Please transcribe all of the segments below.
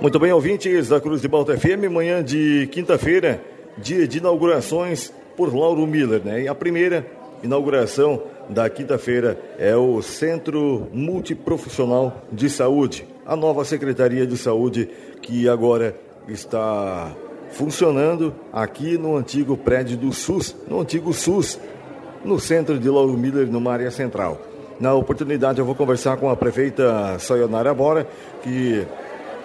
Muito bem, ouvintes da Cruz de Balta FM, manhã de quinta-feira, dia de inaugurações por Lauro Miller, né? E a primeira inauguração da quinta-feira é o Centro Multiprofissional de Saúde, a nova Secretaria de Saúde que agora está funcionando aqui no antigo prédio do SUS, no antigo SUS, no centro de Lauro Miller, numa área central. Na oportunidade, eu vou conversar com a prefeita Sayonara Bora, que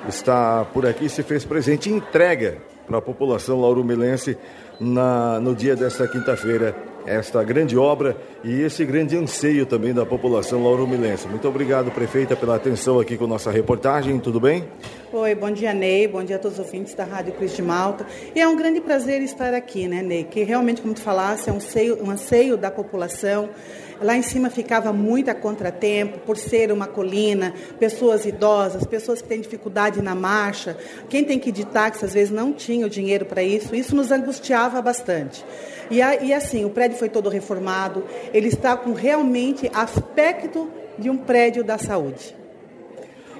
está por aqui, se fez presente entrega para a população laurumilense na, no dia desta quinta-feira esta grande obra e esse grande anseio também da população laurumilense. Muito obrigado, prefeita, pela atenção aqui com nossa reportagem. Tudo bem? Oi, bom dia, Ney. Bom dia a todos os ouvintes da Rádio Cruz de Malta. E é um grande prazer estar aqui, né, Ney? Que realmente, como tu falasse, é um, seio, um anseio da população. Lá em cima ficava muito a contratempo, por ser uma colina, pessoas idosas, pessoas que têm dificuldade na marcha. Quem tem que ir de táxi, às vezes, não tinha o dinheiro para isso. Isso nos angustiava bastante. E, e assim, o prédio foi todo reformado, ele está com realmente aspecto de um prédio da saúde.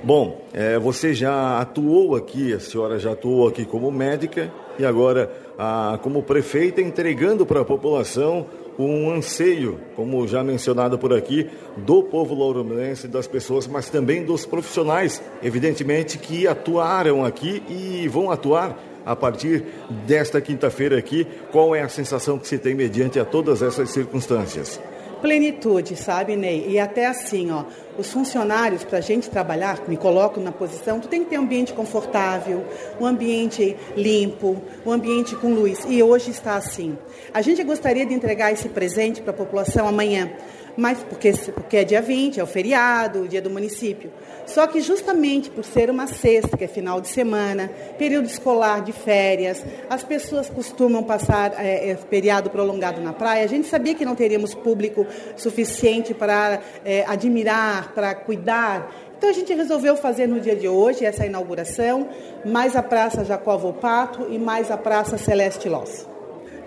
Bom, é, você já atuou aqui, a senhora já atuou aqui como médica e agora ah, como prefeita entregando para a população um anseio, como já mencionado por aqui, do povo louromense, das pessoas, mas também dos profissionais, evidentemente, que atuaram aqui e vão atuar a partir desta quinta-feira aqui. Qual é a sensação que se tem mediante a todas essas circunstâncias? Plenitude, sabe, Ney? E até assim, ó, os funcionários, para a gente trabalhar, me coloco na posição, tu tem que ter um ambiente confortável, um ambiente limpo, um ambiente com luz. E hoje está assim. A gente gostaria de entregar esse presente para a população amanhã, mas porque, porque é dia 20, é o feriado, o dia do município. Só que justamente por ser uma sexta, que é final de semana, período escolar de férias, as pessoas costumam passar é, é, feriado prolongado na praia, a gente sabia que não teríamos público suficiente para é, admirar, para cuidar. Então a gente resolveu fazer no dia de hoje essa inauguração, mais a Praça Jacó Volpato e mais a Praça Celeste Loss.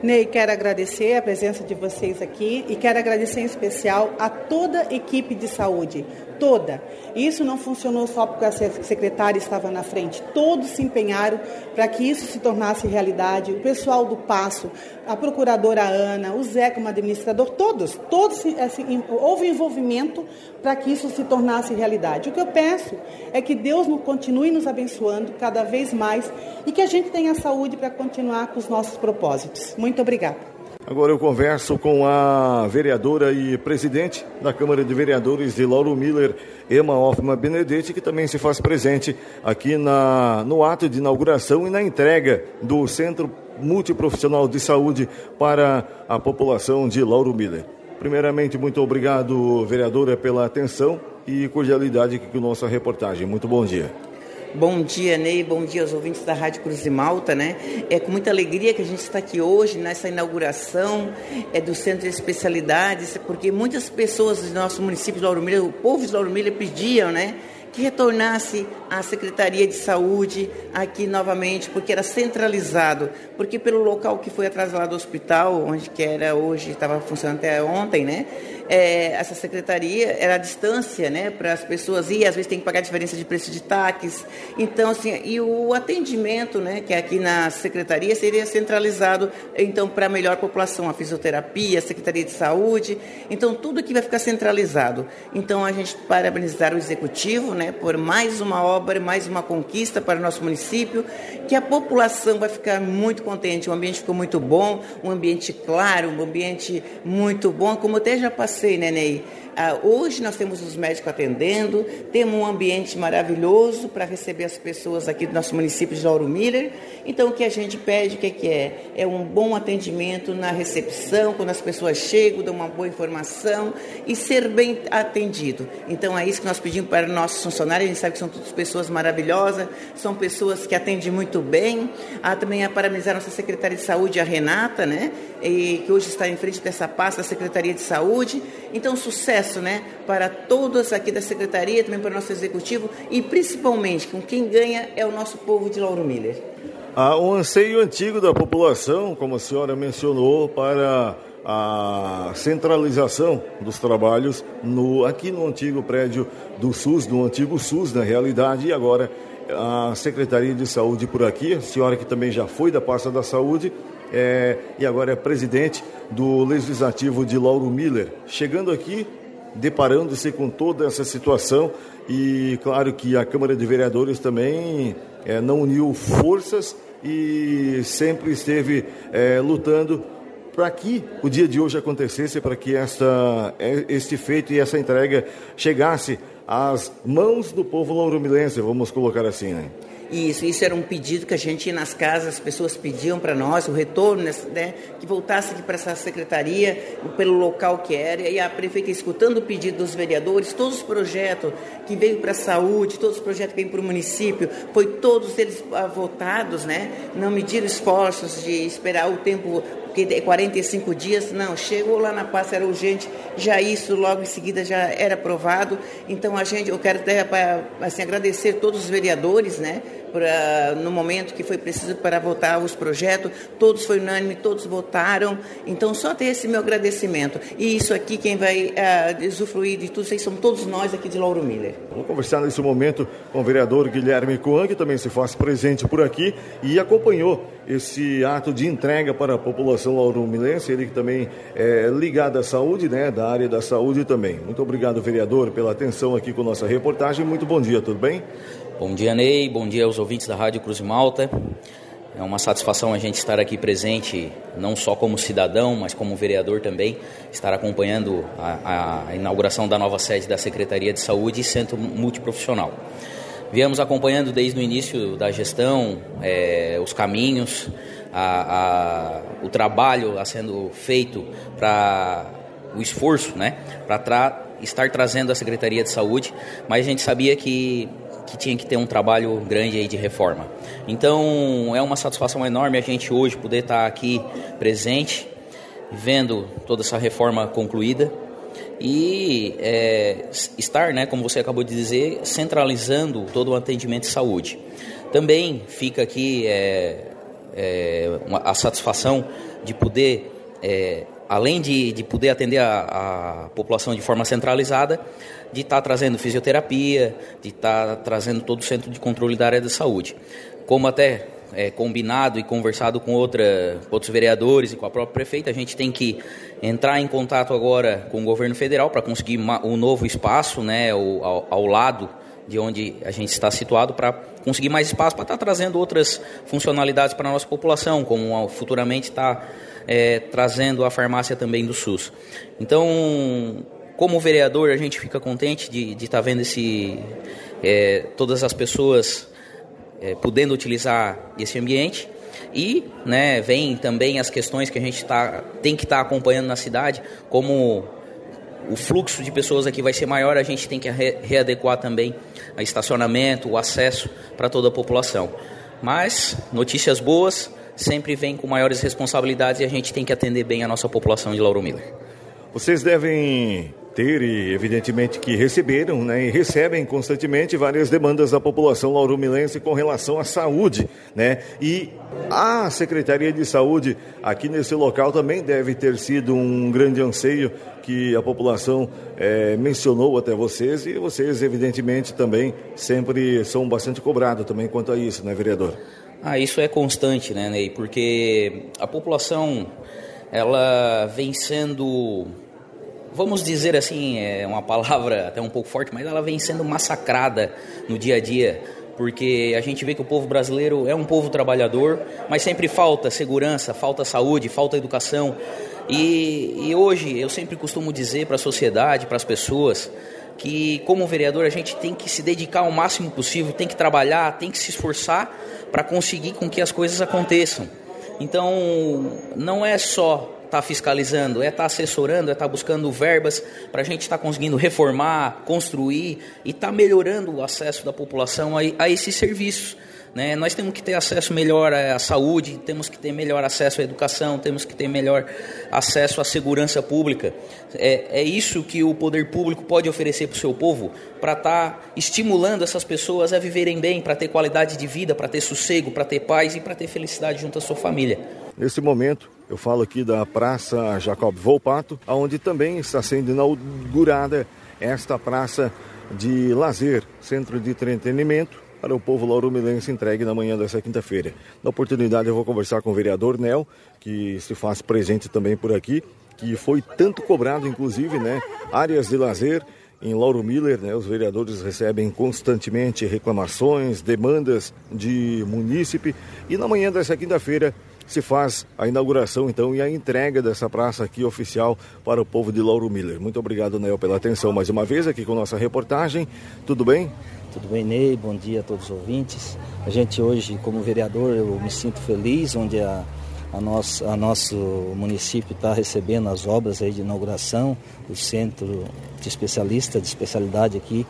Ney, quero agradecer a presença de vocês aqui e quero agradecer em especial a toda a equipe de saúde, toda. Isso não funcionou só porque a secretária estava na frente, todos se empenharam para que isso se tornasse realidade. O pessoal do Passo, a procuradora Ana, o Zé como administrador, todos, todos assim, houve envolvimento para que isso se tornasse realidade. O que eu peço é que Deus continue nos abençoando cada vez mais e que a gente tenha saúde para continuar com os nossos propósitos. Muito muito obrigada. Agora eu converso com a vereadora e presidente da Câmara de Vereadores de Lauro Miller, Emma Hoffman Benedetti, que também se faz presente aqui na, no ato de inauguração e na entrega do Centro Multiprofissional de Saúde para a população de Lauro Miller. Primeiramente, muito obrigado, vereadora, pela atenção e cordialidade aqui com nossa reportagem. Muito bom dia. Bom dia, Ney. Bom dia aos ouvintes da Rádio Cruz de Malta, né? É com muita alegria que a gente está aqui hoje nessa inauguração é, do Centro de Especialidades, porque muitas pessoas do nosso município de Lauro Miller, o povo de Lauro Miller pediam, né? que retornasse à Secretaria de Saúde aqui novamente, porque era centralizado, porque pelo local que foi atrás lá do hospital, onde que era hoje, estava funcionando até ontem, né? É, essa secretaria era a distância, né, para as pessoas ir, às vezes tem que pagar diferença de preço de táxis. Então, assim, e o atendimento, né, que é aqui na secretaria seria centralizado, então, para a melhor população, a fisioterapia, a Secretaria de Saúde. Então, tudo aqui vai ficar centralizado. Então, a gente parabenizar o executivo, né, por mais uma obra, mais uma conquista para o nosso município, que a população vai ficar muito contente. O ambiente ficou muito bom, um ambiente claro, um ambiente muito bom, como até já passei, né, Ney? Ah, hoje nós temos os médicos atendendo, temos um ambiente maravilhoso para receber as pessoas aqui do nosso município de Lauro Miller. Então, o que a gente pede, o que, é que é? É um bom atendimento na recepção, quando as pessoas chegam, dão uma boa informação e ser bem atendido. Então, é isso que nós pedimos para nossos funcionários. A gente sabe que são todas pessoas maravilhosas, são pessoas que atendem muito bem. Ah, também a parabenizar a nossa secretária de saúde, a Renata, né? E, que hoje está em frente dessa pasta da Secretaria de Saúde. Então, sucesso né, para todos aqui da Secretaria, também para o nosso Executivo e principalmente com quem ganha é o nosso povo de Lauro Miller. Há um anseio antigo da população, como a senhora mencionou, para a centralização dos trabalhos no, aqui no antigo prédio do SUS, no antigo SUS, na realidade, e agora a Secretaria de Saúde por aqui, a senhora que também já foi da pasta da saúde é, e agora é presidente do Legislativo de Lauro Miller. Chegando aqui, deparando-se com toda essa situação e claro que a Câmara de Vereadores também é, não uniu forças e sempre esteve é, lutando para que o dia de hoje acontecesse, para que esta, é, este feito e essa entrega chegasse às mãos do povo lauromilense, vamos colocar assim, né? Isso, isso era um pedido que a gente ia nas casas, as pessoas pediam para nós, o retorno, né, que voltasse aqui para essa secretaria, pelo local que era, e a prefeita escutando o pedido dos vereadores, todos os projetos que veio para a saúde, todos os projetos que veio para o município, foi todos eles ah, votados, né? Não mediram esforços de esperar o tempo porque 45 dias, não, chegou lá na pasta, era urgente, já isso logo em seguida já era aprovado. Então a gente, eu quero até assim, agradecer todos os vereadores, né? Pra, no momento que foi preciso para votar os projetos, todos foi unânime, todos votaram. Então, só ter esse meu agradecimento. E isso aqui, quem vai uh, usufruir de tudo isso são todos nós aqui de Lauro Miller. Vamos conversar nesse momento com o vereador Guilherme Coan, que também se faz presente por aqui e acompanhou esse ato de entrega para a população lauromilense, ele que também é ligado à saúde, né, da área da saúde também. Muito obrigado, vereador, pela atenção aqui com nossa reportagem. Muito bom dia, tudo bem? Bom dia, Ney. Bom dia aos ouvintes da Rádio Cruz Malta. É uma satisfação a gente estar aqui presente, não só como cidadão, mas como vereador também, estar acompanhando a, a inauguração da nova sede da Secretaria de Saúde e Centro Multiprofissional. Viemos acompanhando desde o início da gestão é, os caminhos, a, a, o trabalho a sendo feito para o esforço, né, para tra estar trazendo a Secretaria de Saúde, mas a gente sabia que que tinha que ter um trabalho grande aí de reforma. Então é uma satisfação enorme a gente hoje poder estar aqui presente, vendo toda essa reforma concluída e é, estar, né, como você acabou de dizer, centralizando todo o atendimento de saúde. Também fica aqui é, é, uma, a satisfação de poder é, além de, de poder atender a, a, população de forma centralizada, de estar tá trazendo fisioterapia, de estar tá trazendo todo o centro de controle da área da saúde. Como até é, combinado e conversado com outra, outros vereadores e com a própria prefeita, a gente tem que entrar em contato agora com o governo federal para conseguir um novo espaço né, ao, ao lado de onde a gente está situado para conseguir mais espaço para estar tá trazendo outras funcionalidades para a nossa população, como futuramente está é, trazendo a farmácia também do SUS. Então, como vereador, a gente fica contente de estar tá vendo esse, é, todas as pessoas é, podendo utilizar esse ambiente. E né, vem também as questões que a gente tá, tem que estar tá acompanhando na cidade, como o fluxo de pessoas aqui vai ser maior, a gente tem que re readequar também o estacionamento, o acesso para toda a população. Mas notícias boas, sempre vem com maiores responsabilidades e a gente tem que atender bem a nossa população de Lauro Miller. Vocês devem ter e evidentemente que receberam né, e recebem constantemente várias demandas da população lauromilense com relação à saúde. Né? E a Secretaria de Saúde aqui nesse local também deve ter sido um grande anseio que a população é, mencionou até vocês e vocês evidentemente também sempre são bastante cobrados também quanto a isso, né vereador? Ah, isso é constante, né, Ney? Porque a população, ela vem sendo, vamos dizer assim, é uma palavra até um pouco forte, mas ela vem sendo massacrada no dia a dia. Porque a gente vê que o povo brasileiro é um povo trabalhador, mas sempre falta segurança, falta saúde, falta educação. E, e hoje eu sempre costumo dizer para a sociedade, para as pessoas, que como vereador a gente tem que se dedicar ao máximo possível, tem que trabalhar, tem que se esforçar para conseguir com que as coisas aconteçam. Então, não é só estar tá fiscalizando, é estar tá assessorando, é estar tá buscando verbas para a gente estar tá conseguindo reformar, construir e estar tá melhorando o acesso da população a, a esses serviços. Né? Nós temos que ter acesso melhor à saúde, temos que ter melhor acesso à educação, temos que ter melhor acesso à segurança pública. É, é isso que o poder público pode oferecer para o seu povo, para estar tá estimulando essas pessoas a viverem bem, para ter qualidade de vida, para ter sossego, para ter paz e para ter felicidade junto à sua família. Nesse momento, eu falo aqui da Praça Jacob Volpato, onde também está sendo inaugurada esta praça de lazer, centro de entretenimento para o povo laurumilense entregue na manhã dessa quinta-feira. Na oportunidade eu vou conversar com o vereador Nel, que se faz presente também por aqui, que foi tanto cobrado, inclusive, né? Áreas de lazer em Lauro Miller, né, os vereadores recebem constantemente reclamações, demandas de munícipe e na manhã dessa quinta-feira se faz a inauguração então e a entrega dessa praça aqui oficial para o povo de Lauro Miller. Muito obrigado, Nel, pela atenção mais uma vez aqui com nossa reportagem. Tudo bem? Tudo bem, Ney? Bom dia a todos os ouvintes. A gente hoje, como vereador, eu me sinto feliz, onde a, a, nosso, a nosso município está recebendo as obras aí de inauguração, o centro de especialista, de especialidade aqui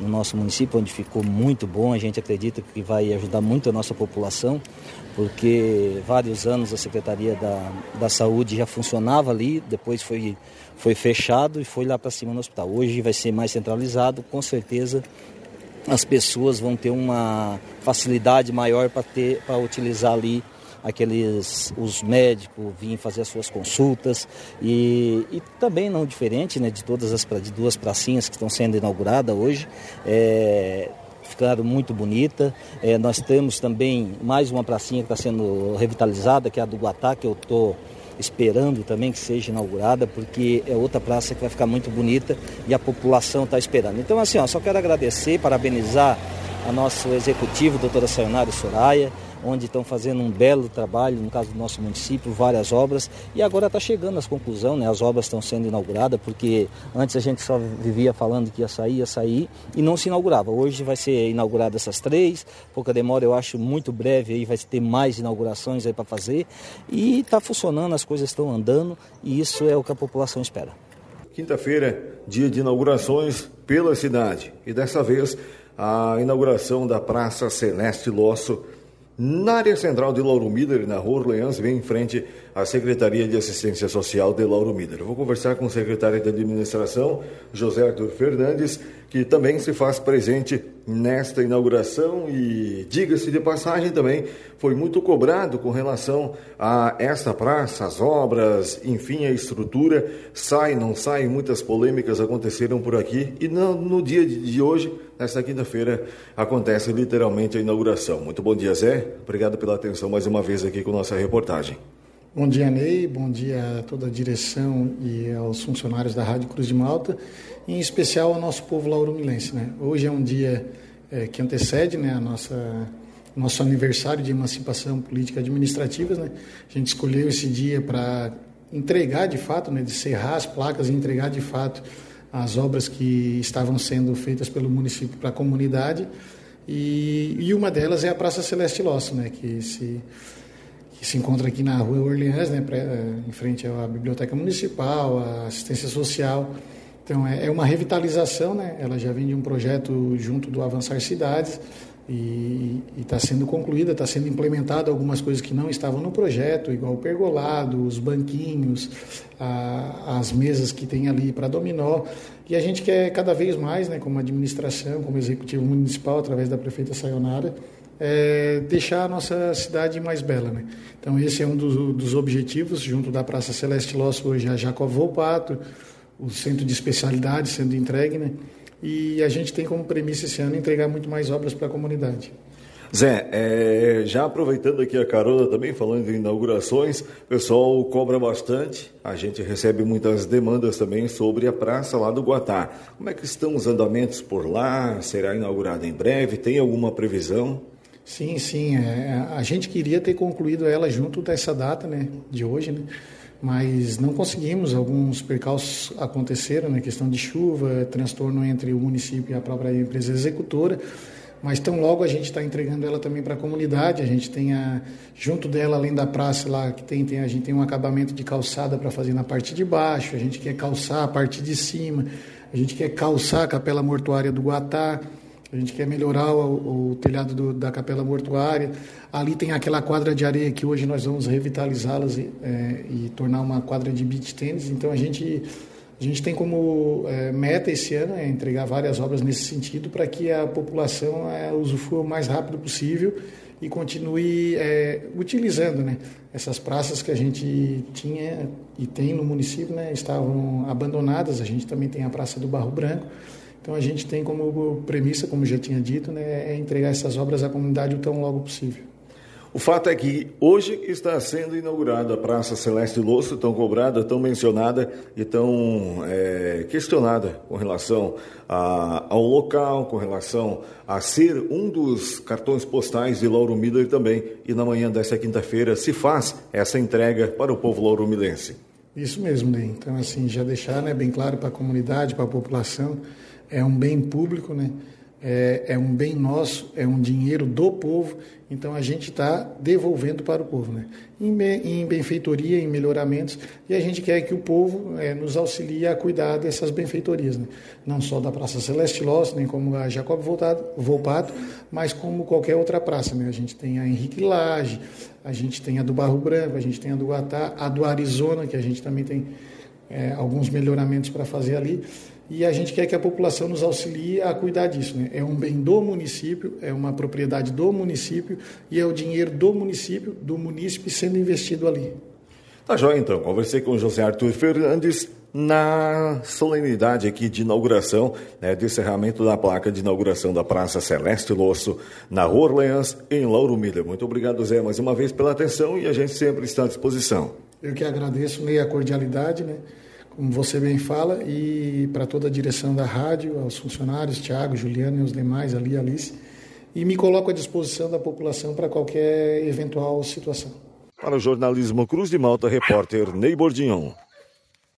no nosso município, onde ficou muito bom. A gente acredita que vai ajudar muito a nossa população, porque vários anos a Secretaria da, da Saúde já funcionava ali, depois foi, foi fechado e foi lá para cima no hospital. Hoje vai ser mais centralizado, com certeza as pessoas vão ter uma facilidade maior para utilizar ali aqueles os médicos virem fazer as suas consultas e, e também não diferente né, de todas as de duas pracinhas que estão sendo inauguradas hoje é, ficaram muito bonita é, nós temos também mais uma pracinha que está sendo revitalizada que é a do Guatá que eu estou esperando também que seja inaugurada, porque é outra praça que vai ficar muito bonita e a população está esperando. Então, assim, ó, só quero agradecer, parabenizar a nosso executivo, doutora Sayonara Soraya, onde estão fazendo um belo trabalho, no caso do nosso município, várias obras, e agora está chegando às conclusões, né? as obras estão sendo inauguradas, porque antes a gente só vivia falando que ia sair, ia sair, e não se inaugurava. Hoje vai ser inaugurada essas três, pouca demora, eu acho muito breve, aí vai ter mais inaugurações aí para fazer, e está funcionando, as coisas estão andando, e isso é o que a população espera. Quinta-feira, dia de inaugurações pela cidade, e dessa vez a inauguração da Praça Celeste Losso na área central de Lauro Miller, na Rua Orleans, bem em frente à Secretaria de Assistência Social de Lauro Miller. Vou conversar com o secretário de Administração, José Arthur Fernandes, que também se faz presente nesta inauguração e, diga-se de passagem também, foi muito cobrado com relação a esta praça, as obras, enfim, a estrutura. Sai, não sai, muitas polêmicas aconteceram por aqui e no, no dia de hoje, nesta quinta-feira, acontece literalmente a inauguração. Muito bom dia, Zé. Obrigado pela atenção mais uma vez aqui com nossa reportagem. Bom dia, Ney. Bom dia a toda a direção e aos funcionários da Rádio Cruz de Malta, em especial ao nosso povo lauromilense. Né? Hoje é um dia é, que antecede né, a nossa nosso aniversário de emancipação política administrativa. Né? A gente escolheu esse dia para entregar de fato, né, de serrar as placas e entregar de fato as obras que estavam sendo feitas pelo município para a comunidade. E, e, uma delas é a Praça Celeste Losso, né, que se que se encontra aqui na Rua Orleans, né, pra, eh, em frente à Biblioteca Municipal, à assistência social. Então, é, é uma revitalização, né? ela já vem de um projeto junto do Avançar Cidades e está sendo concluída, está sendo implementada algumas coisas que não estavam no projeto, igual o pergolado, os banquinhos, a, as mesas que tem ali para dominó. E a gente quer cada vez mais, né, como administração, como executivo municipal, através da prefeita Sayonara, é, deixar a nossa cidade mais bela. Né? Então, esse é um dos, dos objetivos, junto da Praça Celeste Losso, hoje a Jacob Volpato, o centro de especialidade sendo entregue, né? E a gente tem como premissa esse ano entregar muito mais obras para a comunidade. Zé, é, já aproveitando aqui a carona também, falando de inaugurações, o pessoal cobra bastante, a gente recebe muitas demandas também sobre a praça lá do Guatá. Como é que estão os andamentos por lá? Será inaugurada em breve? Tem alguma previsão? Sim, sim. É, a gente queria ter concluído ela junto dessa data, né, de hoje, né? Mas não conseguimos. Alguns percalços aconteceram, né? Questão de chuva, transtorno entre o município e a própria empresa executora. Mas tão logo a gente está entregando ela também para a comunidade. A gente tem a, junto dela, além da praça lá que tem, tem a gente tem um acabamento de calçada para fazer na parte de baixo. A gente quer calçar a parte de cima. A gente quer calçar a capela mortuária do Guatá. A gente quer melhorar o, o telhado do, da capela mortuária. Ali tem aquela quadra de areia que hoje nós vamos revitalizá-las e, é, e, tornar uma quadra de beach tênis. Então a gente a gente tem como é, meta esse ano é entregar várias obras nesse sentido para que a população é, usufrua o mais rápido possível e continue é, utilizando né, essas praças que a gente tinha e tem no município, né, estavam abandonadas. A gente também tem a Praça do Barro Branco Então a gente tem como premissa, como já tinha dito, né, é entregar essas obras à comunidade o tão logo possível. O fato é que hoje está sendo inaugurada a Praça Celeste Losso, tão cobrada, tão mencionada e tão é, questionada com relação a, ao local, com relação a ser um dos cartões postais de Lauro Miller também. E na manhã dessa quinta-feira se faz essa entrega para o povo lauromilense. Isso mesmo, né? Então, assim, já deixar né, bem claro para a comunidade, para a população, é um bem público, né? é, é, um bem nosso, é um dinheiro do povo, então a gente está devolvendo para o povo, né? Em, em, benfeitoria, em melhoramentos, e a gente quer que o povo é, nos auxilie a cuidar dessas benfeitorias, né? Não só da Praça Celeste Loss, nem como a Jacob Volpato, mas como qualquer outra praça, né? A gente tem a Henrique Lage, a gente tem a do Barro Branco, a gente tem a do Guatá, a do Arizona, que a gente também tem é, alguns melhoramentos para fazer ali e a gente quer que a população nos auxilie a cuidar disso. Né? É um bem do município, é uma propriedade do município e é o dinheiro do município, do munícipe sendo investido ali. Tá joia, então. Conversei com José Arthur Fernandes na solenidade aqui de inauguração, né, do encerramento da placa de inauguração da Praça Celeste Losso, na Rua Orleans, em Lauro Miller. Muito obrigado, Zé, mais uma vez pela atenção e a gente sempre está à disposição. Eu que agradeço, meia cordialidade, né? Como você bem fala, e para toda a direção da rádio, aos funcionários, Tiago, Juliano e os demais ali, Alice, e me coloco à disposição da população para qualquer eventual situação. Para o jornalismo Cruz de Malta, repórter Ney Bordignon.